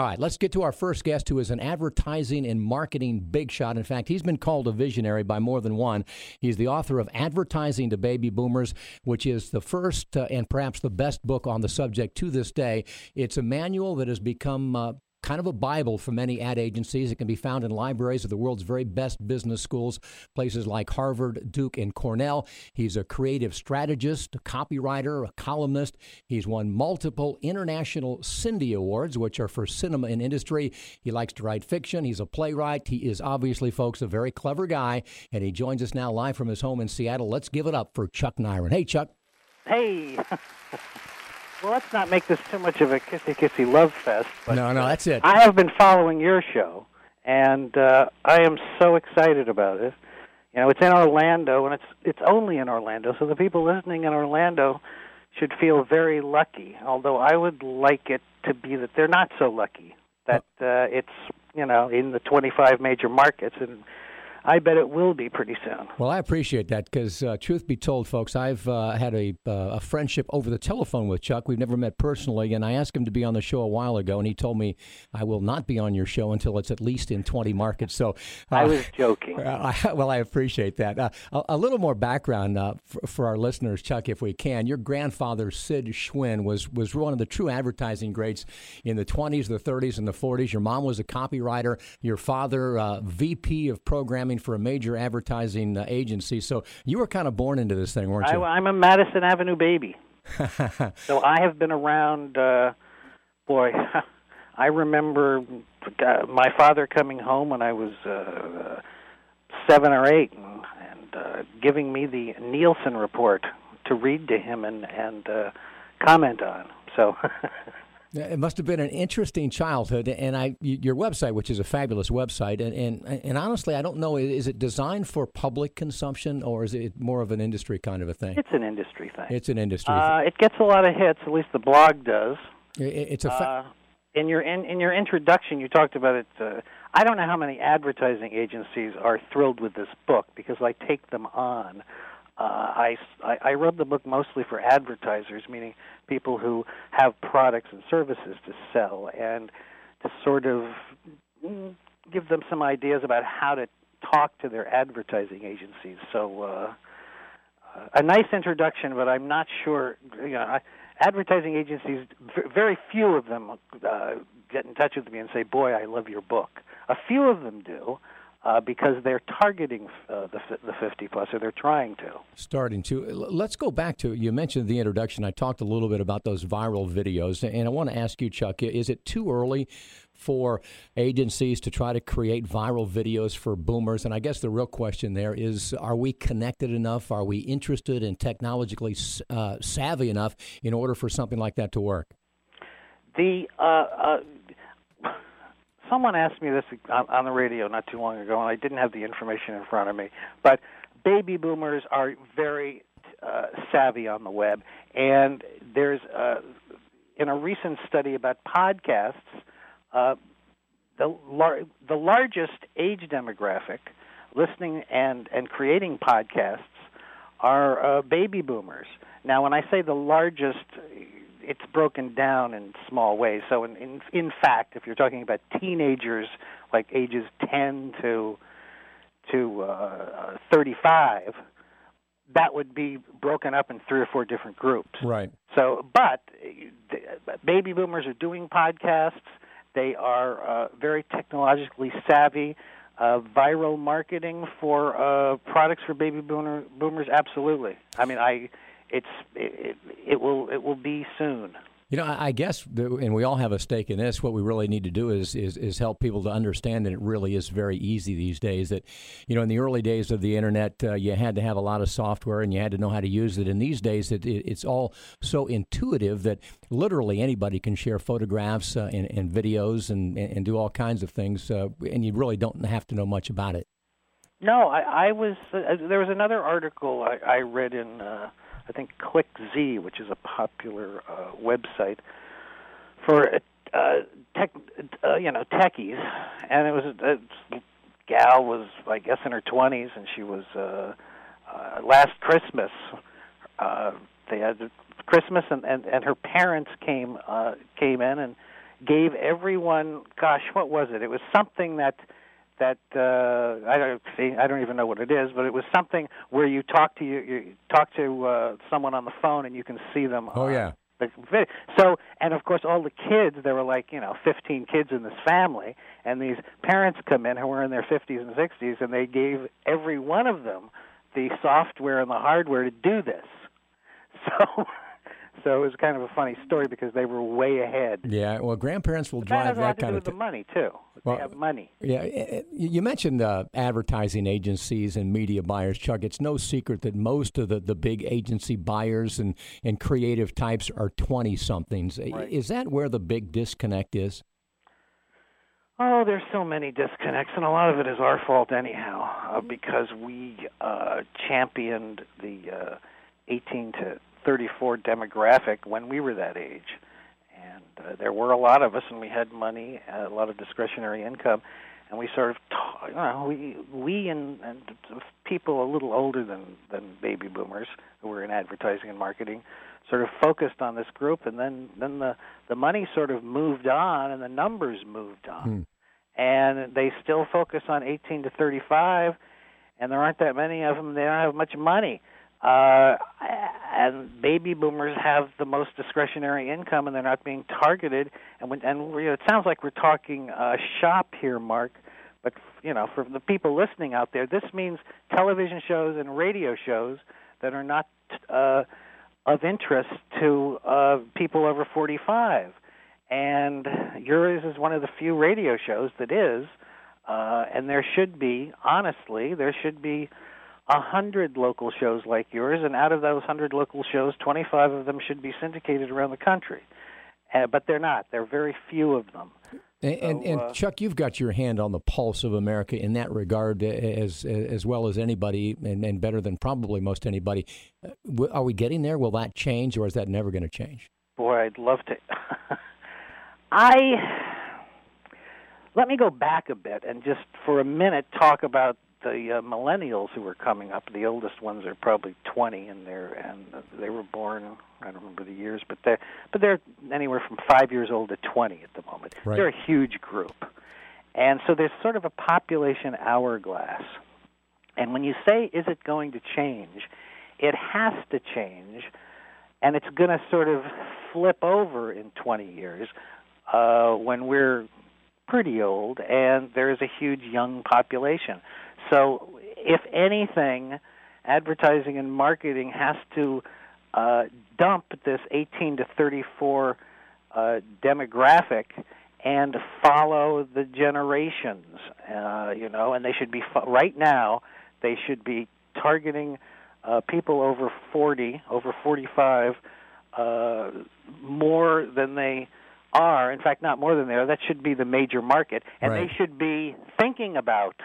All right, let's get to our first guest, who is an advertising and marketing big shot. In fact, he's been called a visionary by more than one. He's the author of Advertising to Baby Boomers, which is the first uh, and perhaps the best book on the subject to this day. It's a manual that has become uh, kind of a Bible for many ad agencies. It can be found in libraries of the world's very best business schools, places like Harvard, Duke, and Cornell. He's a creative strategist, a copywriter, a columnist. He's won multiple international Cindy Awards, which are for cinema and industry. He likes to write fiction. He's a playwright. He is obviously, folks, a very clever guy, and he joins us now live from his home in Seattle. Let's give it up for Chuck Nyren. Hey, Chuck. Hey. Well, let's not make this too much of a kissy kissy love fest. But no, no, that's it. I have been following your show, and uh, I am so excited about it. You know, it's in Orlando, and it's it's only in Orlando, so the people listening in Orlando should feel very lucky. Although I would like it to be that they're not so lucky that uh, it's you know in the 25 major markets and I bet it will be pretty soon. Well, I appreciate that because, uh, truth be told, folks, I've uh, had a, uh, a friendship over the telephone with Chuck. We've never met personally, and I asked him to be on the show a while ago, and he told me I will not be on your show until it's at least in 20 markets. So I was joking. Well, I appreciate that. Uh, a, a, little more background uh, for, for, our listeners, Chuck, if we can. Your grandfather, Sid Schwinn, was was one of the true advertising greats in the 20s, the 30s, and the 40s. Your mom was a copywriter. Your father, uh, VP of programming for a major advertising uh, agency. So you were kind of born into this thing, weren't you? I, am a Madison Avenue baby. so I have been around. Uh, boy, I remember uh, my father coming home when I was uh, seven or eight, and, and uh, giving me the Nielsen report to read to him and and uh, comment on. So It must have been an interesting childhood, and I your website, which is a fabulous website, and and, and honestly, I don't know, is it designed for public consumption or is it more of an industry kind of a thing? It's an industry thing. It's an industry. Uh, it gets a lot of hits. At least the blog does. It, it's a. Fa- uh, in your in, in your introduction, you talked about it. Uh, I don't know how many advertising agencies are thrilled with this book because I take them on. Uh, I, I wrote the book mostly for advertisers, meaning people who have products and services to sell, and to sort of give them some ideas about how to talk to their advertising agencies. So, uh, uh, a nice introduction, but I'm not sure. You know, advertising agencies, very few of them uh, get in touch with me and say, "Boy, I love your book." A few of them do, uh, because they're targeting uh, the the 50 plus, or they're trying to. Starting to. Let's go back to you mentioned the introduction. I talked a little bit about those viral videos, and I want to ask you, Chuck, is it too early for agencies to try to create viral videos for boomers? And I guess the real question there is: Are we connected enough? Are we interested and technologically uh, savvy enough in order for something like that to work? The uh, uh, someone asked me this on, the radio not too long ago, and I didn't have the information in front of me. But baby boomers are very uh, savvy on the web, and there's uh, in a recent study about podcasts, uh, the lar- the largest age demographic listening and and creating podcasts are uh, baby boomers. Now, when I say the largest, it's broken down in small ways. So, in, in in fact, if you're talking about teenagers like ages 10 to to uh, 35, that would be broken up in three or four different groups. Right. So, but baby boomers are doing podcasts. They are uh, very technologically savvy. Uh, viral marketing for uh, products for baby boomer, boomers, absolutely. I mean, I it's it, it will it will be soon. You know, I guess, and we all have a stake in this. What we really need to do is, is is help people to understand that it really is very easy these days. That, you know, in the early days of the internet, uh, you had to have a lot of software and you had to know how to use it. And these days, it, it, it's all so intuitive that literally anybody can share photographs uh, and, and, videos and, and do all kinds of things, uh, and you really don't have to know much about it. No, I, I was. Uh, there was another article I, I read in uh, I think ClickZ, which is a popular uh, website for uh, tech, uh, you know, techies, and it was a, a gal was I guess in her twenties, and she was uh, uh, last Christmas. Uh, they had Christmas, and, and and her parents came uh, came in, and gave everyone, gosh, what was it? It was something that that uh, I don't see. I don't even know what it is, but it was something where you talk to you, you talk to uh, someone on the phone and you can see them. Oh yeah. So, and of course, all the kids, there were like, you know, 15 kids in this family, and these parents come in who were in their 50s and 60s, and they gave every one of them the software and the hardware to do this. So, so it was kind of a funny story because they were way ahead. Yeah, well, grandparents will But drive that has a lot that to do kind with of. the money too. Well, they have money. Yeah, eh, eh, you mentioned uh, advertising agencies and media buyers, Chuck. It's no secret that most of the, the big agency buyers and, and creative types are 20 somethings. Right. Is that where the big disconnect is? Oh, there's so many disconnects, and a lot of it is our fault anyhow, uh, because we uh, championed the uh, 18 to 34 demographic when we were that age, and uh, there were a lot of us, and we had money, a lot of discretionary income, and we sort of, ta- you know, we we and, and people a little older than than baby boomers who were in advertising and marketing sort of focused on this group. And then then the the money sort of moved on and the numbers moved on. Hmm. and they still focus on 18 to 35 and there aren't that many of them they don't have much money. Uh and baby boomers have the most discretionary income and they're not being targeted and when and we, it sounds like we're talking uh shop here mark but you know for the people listening out there this means television shows and radio shows that are not uh of interest to uh, people over 45. And yours is one of the few radio shows that is. Uh, and there should be, honestly, there should be a hundred local shows like yours, and out of those hundred local shows, 25 of them should be syndicated around the country. Uh, but they're not. There are very few of them. And, and, So, and uh, Chuck, you've got your hand on the pulse of America in that regard, eh, as as well as anybody, and, and better than probably most anybody. Uh, Are we getting there? Will that change, or is that never going to change? Boy, I'd love to. I let me go back a bit and just for a minute talk about the uh, millennials who are coming up. The oldest ones are probably 20, and they're and they were born. I don't remember the years, but they're but they're anywhere from five years old to 20 at the moment. Right. They're a huge group, and so there's sort of a population hourglass. And when you say, "Is it going to change?" It has to change and it's going to sort of flip over in 20 years uh, when we're pretty old and there is a huge young population. So, if anything, advertising and marketing has to uh, dump this 18 to 34 uh, demographic and follow the generations. Uh, you know, and they should be fo- right now. They should be targeting uh, people over 40, over 45, uh, more than they are. In fact, not more than they are. That should be the major market, and Right. they should be thinking about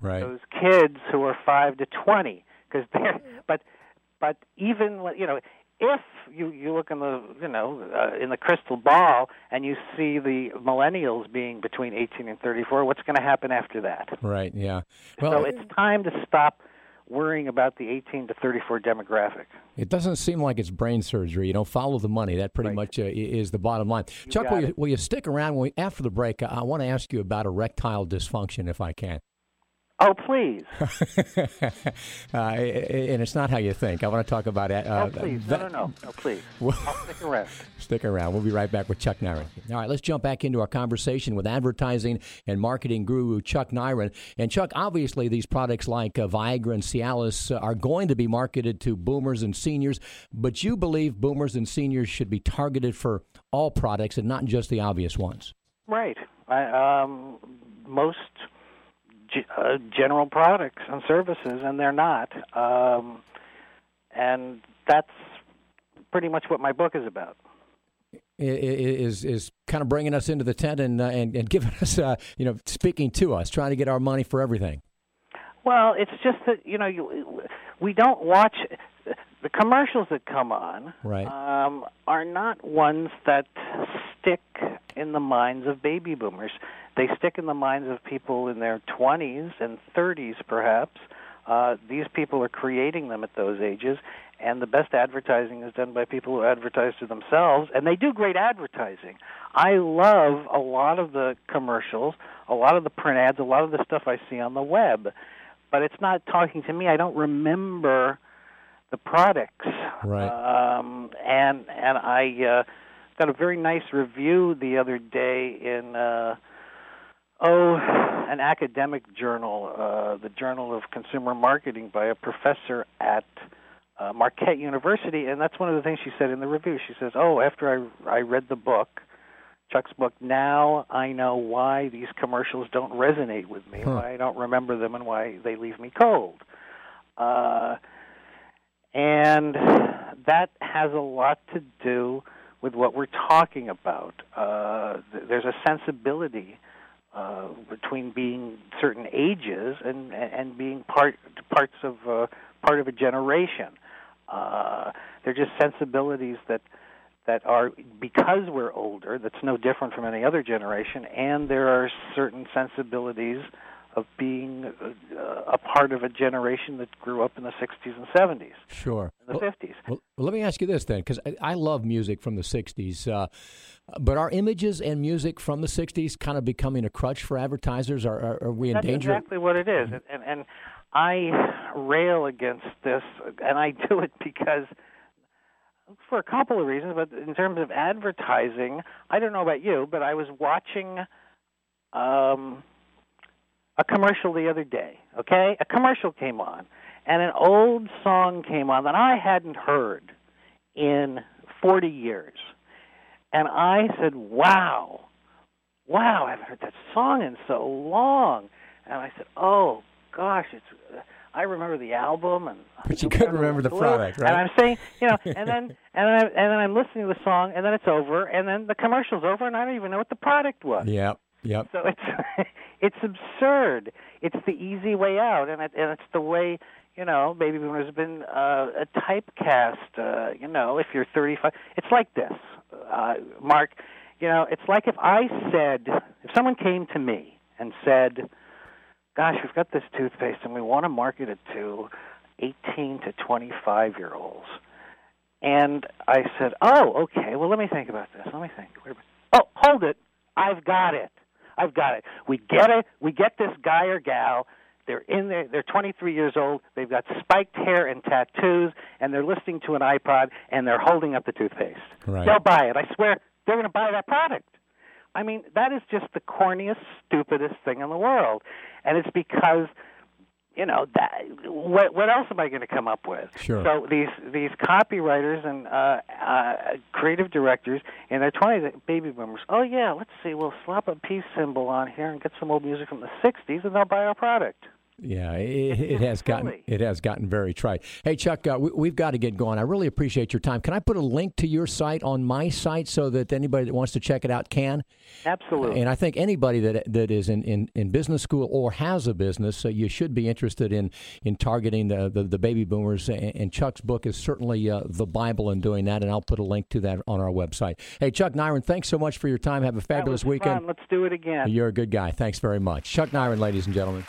Right. those kids who are five to 20, because they're. But, but even you know, if you you look in the you know uh, in the crystal ball and you see the millennials being between 18 and 34, what's going to happen after that? Right. Yeah. Well, so it's time to stop worrying about the 18 to 34 demographic. It doesn't seem like it's brain surgery. You know, follow the money. That pretty Right. much uh, is the bottom line. Chuck, will you, will you stick around when we, after the break? I want to ask you about erectile dysfunction, if I can. Oh, please. uh, and it's not how you think. I want to talk about it. Uh, oh, please. that- No, no, no. No, please. Well- I'll stick around. Stick around. We'll be right back with Chuck Nyren. All right, let's jump back into our conversation with advertising and marketing guru Chuck Nyren. And Chuck, obviously, these products like uh, Viagra and Cialis uh, are going to be marketed to boomers and seniors, but you believe boomers and seniors should be targeted for all products and not just the obvious ones. Right. I, um, most g- uh, general products and services, and they're not. Um, and that's pretty much what my book is about. Is is kind of bringing us into the tent and uh, and, and giving us, uh, you know, speaking to us, trying to get our money for everything. Well, it's just that you know you, we don't watch the commercials that come on. Right. Um, are not ones that stick in the minds of baby boomers. They stick in the minds of people in their 20s and 30s, perhaps. Uh, these people are creating them at those ages, and the best advertising is done by people who advertise to themselves, and they do great advertising. I love a lot of the commercials, a lot of the print ads, a lot of the stuff I see on the web, but it's not talking to me. I don't remember the products. Right. Um, and and I uh, got a very nice review the other day in uh, oh an academic journal, uh, the Journal of Consumer Marketing, by a professor at uh, Marquette University, and that's one of the things she said in the review. She says, "Oh, after I I read the book." Chuck's book. Now I know why these commercials don't resonate with me, Huh. why I don't remember them, and why they leave me cold. Uh, and that has a lot to do with what we're talking about. Uh, th- there's a sensibility uh, between being certain ages and and being part parts of uh, part of a generation. Uh, they're just sensibilities that that are because we're older. That's no different from any other generation, and there are certain sensibilities of being uh, a part of a generation that grew up in the 60s and 70s, Sure. the Well, 50s. well, let me ask you this then, because I, I love music from the '60s, uh, but are images and music from the '60s kind of becoming a crutch for advertisers? Are, are, are we in That's danger? exactly what it is, and, and and I rail against this, and I do it because for a couple of reasons. But in terms of advertising, I don't know about you, but I was watching um, a commercial the other day. Okay, a commercial came on, and an old song came on that I hadn't heard in 40 years, and I said, "Wow." Wow, I haven't heard that song in so long. And I said, "Oh gosh, it's." I remember the album, and But you couldn't remember the product, right? And I'm saying, you know, and then and then I, and then I'm listening to the song, and then it's over, and then the commercial's over, and I don't even know what the product was. Yep. Yep. So it's it's absurd. It's the easy way out, and it, and it's the way you know. Baby boomers have been uh, a typecast. Uh, you know, if you're 35, it's like this, uh, Mark. You know, it's like if I said, if someone came to me and said, "Gosh, we've got this toothpaste, and we want to market it to 18 to 25 year olds," and I said, "Oh, okay. Well, let me think about this. Let me think. Wait a minute. Oh, hold it. I've got it. I've got it. We get it. We get this guy or gal. They're in there. They're 23 years old. They've got spiked hair and tattoos, and they're listening to an iPod, and they're holding up the toothpaste. Right. They'll buy it. I swear, they're going to buy that product. I mean, that is just the corniest, stupidest thing in the world, and it's because you know that what what else am I going to come up with? Sure. So these these copywriters and uh, uh, creative directors in their twenties, baby boomers. Oh yeah, let's see. We'll slap a peace symbol on here and get some old music from the '60s, and they'll buy our product. Yeah, it, it has gotten silly. it has gotten very trite. Hey, Chuck, uh, we, we've got to get going. I really appreciate your time. Can I put a link to your site on my site so that anybody that wants to check it out can? Absolutely. And I think anybody that that is in, in, in business school or has a business, uh, you should be interested in in targeting the the, the baby boomers. And, and Chuck's book is certainly uh, the Bible in doing that. And I'll put a link to that on our website. Hey, Chuck Nyren, thanks so much for your time. Have a fabulous weekend. Fun. Let's do it again. You're a good guy. Thanks very much, Chuck Nyren, ladies and gentlemen.